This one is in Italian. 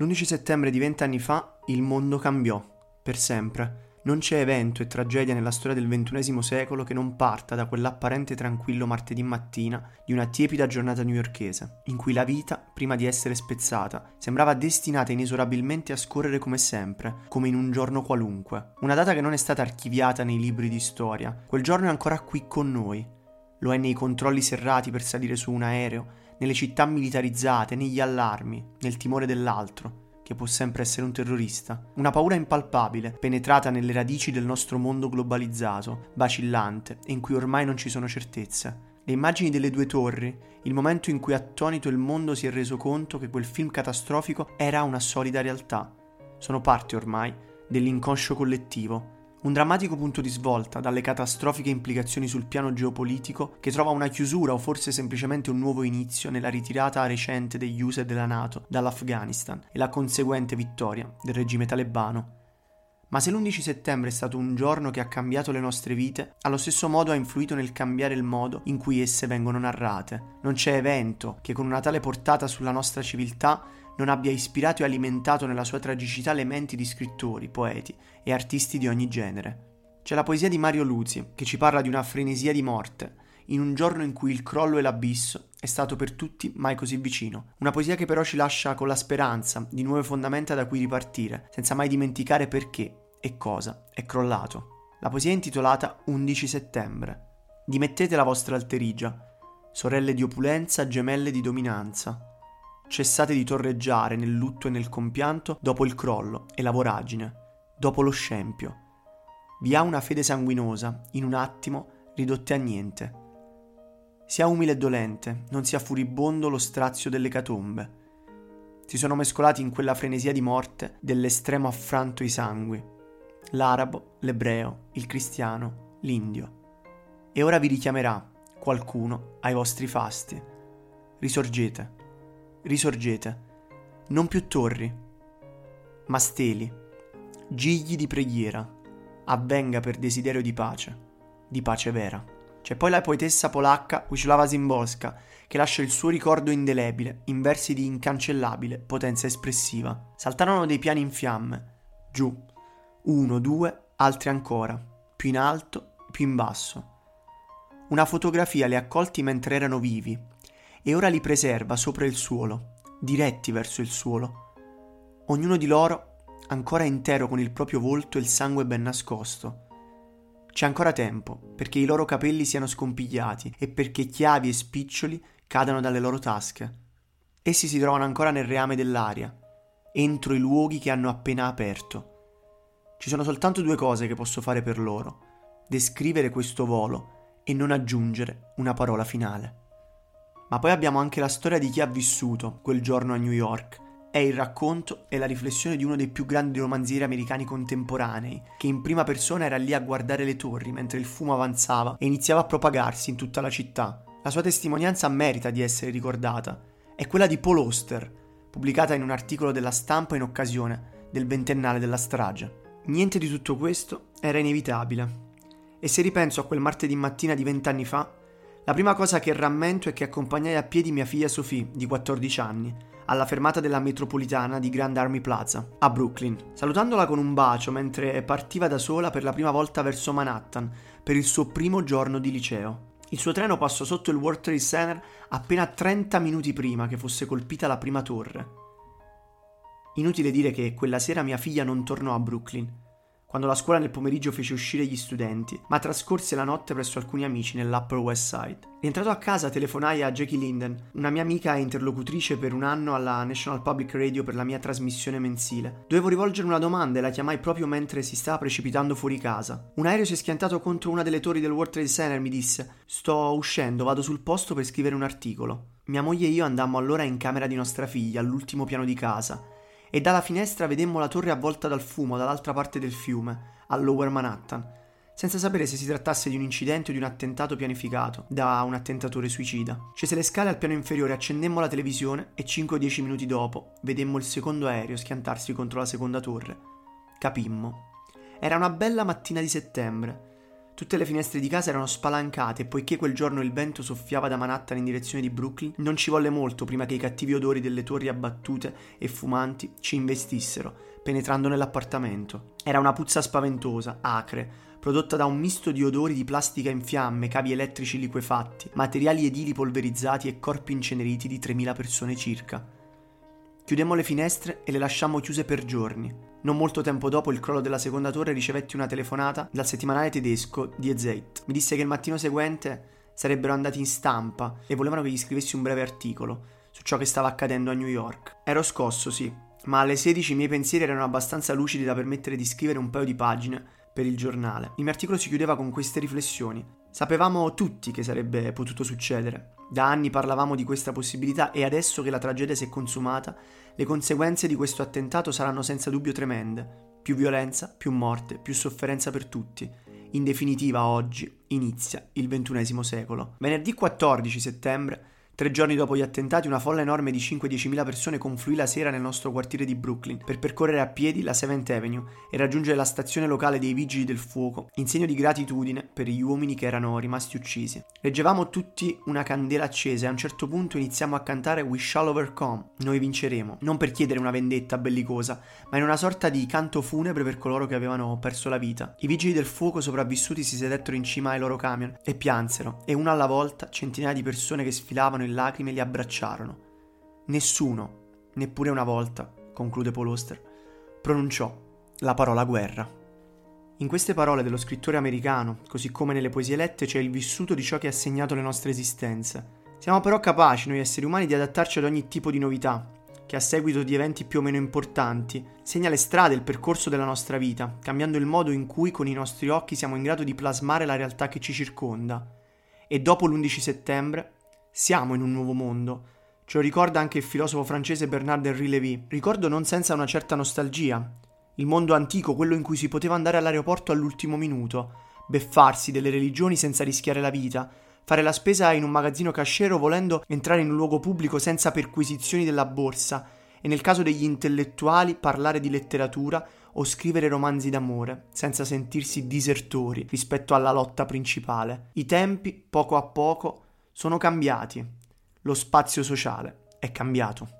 L'11 settembre di vent'anni fa il mondo cambiò, per sempre. Non c'è evento e tragedia nella storia del XXI secolo che non parta da quell'apparente tranquillo martedì mattina di una tiepida giornata newyorkese, in cui la vita, prima di essere spezzata, sembrava destinata inesorabilmente a scorrere come sempre, come in un giorno qualunque. Una data che non è stata archiviata nei libri di storia. Quel giorno è ancora qui con noi. Lo è nei controlli serrati per salire su un aereo, nelle città militarizzate, negli allarmi, nel timore dell'altro che può sempre essere un terrorista. Una paura impalpabile, penetrata nelle radici del nostro mondo globalizzato, vacillante in cui ormai non ci sono certezze. Le immagini delle due torri, il momento in cui attonito il mondo si è reso conto che quel film catastrofico era una solida realtà, sono parte ormai dell'inconscio collettivo un drammatico punto di svolta dalle catastrofiche implicazioni sul piano geopolitico che trova una chiusura o forse semplicemente un nuovo inizio nella ritirata recente degli USA e della Nato dall'Afghanistan e la conseguente vittoria del regime talebano. Ma se l'11 settembre è stato un giorno che ha cambiato le nostre vite, allo stesso modo ha influito nel cambiare il modo in cui esse vengono narrate. Non c'è evento che con una tale portata sulla nostra civiltà non abbia ispirato e alimentato nella sua tragicità le menti di scrittori, poeti e artisti di ogni genere. C'è la poesia di Mario Luzi, che ci parla di una frenesia di morte, in un giorno in cui il crollo e l'abisso è stato per tutti mai così vicino. Una poesia che però ci lascia con la speranza di nuove fondamenta da cui ripartire, senza mai dimenticare perché e cosa è crollato. La poesia è intitolata 11 settembre. Dimettete la vostra alterigia, sorelle di opulenza, gemelle di dominanza, Cessate di torreggiare nel lutto e nel compianto dopo il crollo e la voragine, dopo lo scempio. Vi ha una fede sanguinosa, in un attimo ridotte a niente. Sia umile e dolente, non sia furibondo lo strazio delle catombe. Si sono mescolati in quella frenesia di morte dell'estremo affranto i sangui. L'arabo, l'ebreo, il cristiano, l'indio. E ora vi richiamerà qualcuno ai vostri fasti. Risorgete risorgete, non più torri, ma steli, gigli di preghiera, avvenga per desiderio di pace, di pace vera. C'è poi la poetessa polacca Wisława Zimborska, che lascia il suo ricordo indelebile in versi di incancellabile potenza espressiva. Saltarono dei piani in fiamme, giù, uno, due, altri ancora, più in alto, più in basso. Una fotografia li accolti mentre erano vivi, e ora li preserva sopra il suolo, diretti verso il suolo. Ognuno di loro ancora intero con il proprio volto e il sangue ben nascosto. C'è ancora tempo perché i loro capelli siano scompigliati e perché chiavi e spiccioli cadano dalle loro tasche. Essi si trovano ancora nel reame dell'aria, entro i luoghi che hanno appena aperto. Ci sono soltanto due cose che posso fare per loro, descrivere questo volo e non aggiungere una parola finale. Ma poi abbiamo anche la storia di chi ha vissuto quel giorno a New York. È il racconto e la riflessione di uno dei più grandi romanzieri americani contemporanei, che in prima persona era lì a guardare le torri mentre il fumo avanzava e iniziava a propagarsi in tutta la città. La sua testimonianza merita di essere ricordata. È quella di Paul Oster, pubblicata in un articolo della stampa in occasione del ventennale della strage. Niente di tutto questo era inevitabile. E se ripenso a quel martedì mattina di vent'anni fa, la prima cosa che rammento è che accompagnai a piedi mia figlia Sophie, di 14 anni, alla fermata della metropolitana di Grand Army Plaza, a Brooklyn, salutandola con un bacio mentre partiva da sola per la prima volta verso Manhattan per il suo primo giorno di liceo. Il suo treno passò sotto il World Trade Center appena 30 minuti prima che fosse colpita la prima torre. Inutile dire che quella sera mia figlia non tornò a Brooklyn, quando la scuola nel pomeriggio fece uscire gli studenti, ma trascorse la notte presso alcuni amici nell'Upper West Side. Rientrato a casa telefonai a Jackie Linden, una mia amica e interlocutrice per un anno alla National Public Radio per la mia trasmissione mensile. Dovevo rivolgere una domanda e la chiamai proprio mentre si stava precipitando fuori casa. Un aereo si è schiantato contro una delle torri del World Trade Center, mi disse. Sto uscendo, vado sul posto per scrivere un articolo. Mia moglie e io andammo allora in camera di nostra figlia, all'ultimo piano di casa e dalla finestra vedemmo la torre avvolta dal fumo dall'altra parte del fiume, a Lower Manhattan, senza sapere se si trattasse di un incidente o di un attentato pianificato da un attentatore suicida. Scese le scale al piano inferiore, accendemmo la televisione e 5-10 minuti dopo vedemmo il secondo aereo schiantarsi contro la seconda torre. Capimmo. Era una bella mattina di settembre. Tutte le finestre di casa erano spalancate e poiché quel giorno il vento soffiava da Manhattan in direzione di Brooklyn, non ci volle molto prima che i cattivi odori delle torri abbattute e fumanti ci investissero, penetrando nell'appartamento. Era una puzza spaventosa, acre, prodotta da un misto di odori di plastica in fiamme, cavi elettrici liquefatti, materiali edili polverizzati e corpi inceneriti di 3.000 persone circa. Chiudemmo le finestre e le lasciammo chiuse per giorni. Non molto tempo dopo il crollo della seconda torre ricevetti una telefonata dal settimanale tedesco Die Zeit. Mi disse che il mattino seguente sarebbero andati in stampa e volevano che gli scrivessi un breve articolo su ciò che stava accadendo a New York. Ero scosso, sì, ma alle 16 i miei pensieri erano abbastanza lucidi da permettere di scrivere un paio di pagine per il giornale. Il mio articolo si chiudeva con queste riflessioni. Sapevamo tutti che sarebbe potuto succedere. Da anni parlavamo di questa possibilità e adesso che la tragedia si è consumata, le conseguenze di questo attentato saranno senza dubbio tremende. Più violenza, più morte, più sofferenza per tutti. In definitiva, oggi inizia il XXI secolo. Venerdì 14 settembre Tre giorni dopo gli attentati, una folla enorme di 5-10 mila persone confluì la sera nel nostro quartiere di Brooklyn per percorrere a piedi la 7th Avenue e raggiungere la stazione locale dei Vigili del Fuoco, in segno di gratitudine per gli uomini che erano rimasti uccisi. Leggevamo tutti una candela accesa e a un certo punto iniziamo a cantare We Shall Overcome, noi vinceremo, non per chiedere una vendetta bellicosa, ma in una sorta di canto funebre per coloro che avevano perso la vita. I Vigili del Fuoco sopravvissuti si sedettero in cima ai loro camion e piansero, e una alla volta centinaia di persone che sfilavano in lacrime li abbracciarono. Nessuno, neppure una volta, conclude Paul Oster, pronunciò la parola guerra. In queste parole dello scrittore americano, così come nelle poesie lette, c'è il vissuto di ciò che ha segnato le nostre esistenze. Siamo però capaci, noi esseri umani, di adattarci ad ogni tipo di novità, che a seguito di eventi più o meno importanti segna le strade, il percorso della nostra vita, cambiando il modo in cui con i nostri occhi siamo in grado di plasmare la realtà che ci circonda. E dopo l'11 settembre siamo in un nuovo mondo. Ce lo ricorda anche il filosofo francese Bernard-Henri Lévy. Ricordo non senza una certa nostalgia. Il mondo antico, quello in cui si poteva andare all'aeroporto all'ultimo minuto, beffarsi delle religioni senza rischiare la vita, fare la spesa in un magazzino cascero volendo entrare in un luogo pubblico senza perquisizioni della borsa e nel caso degli intellettuali parlare di letteratura o scrivere romanzi d'amore senza sentirsi disertori rispetto alla lotta principale. I tempi, poco a poco, sono cambiati. Lo spazio sociale è cambiato.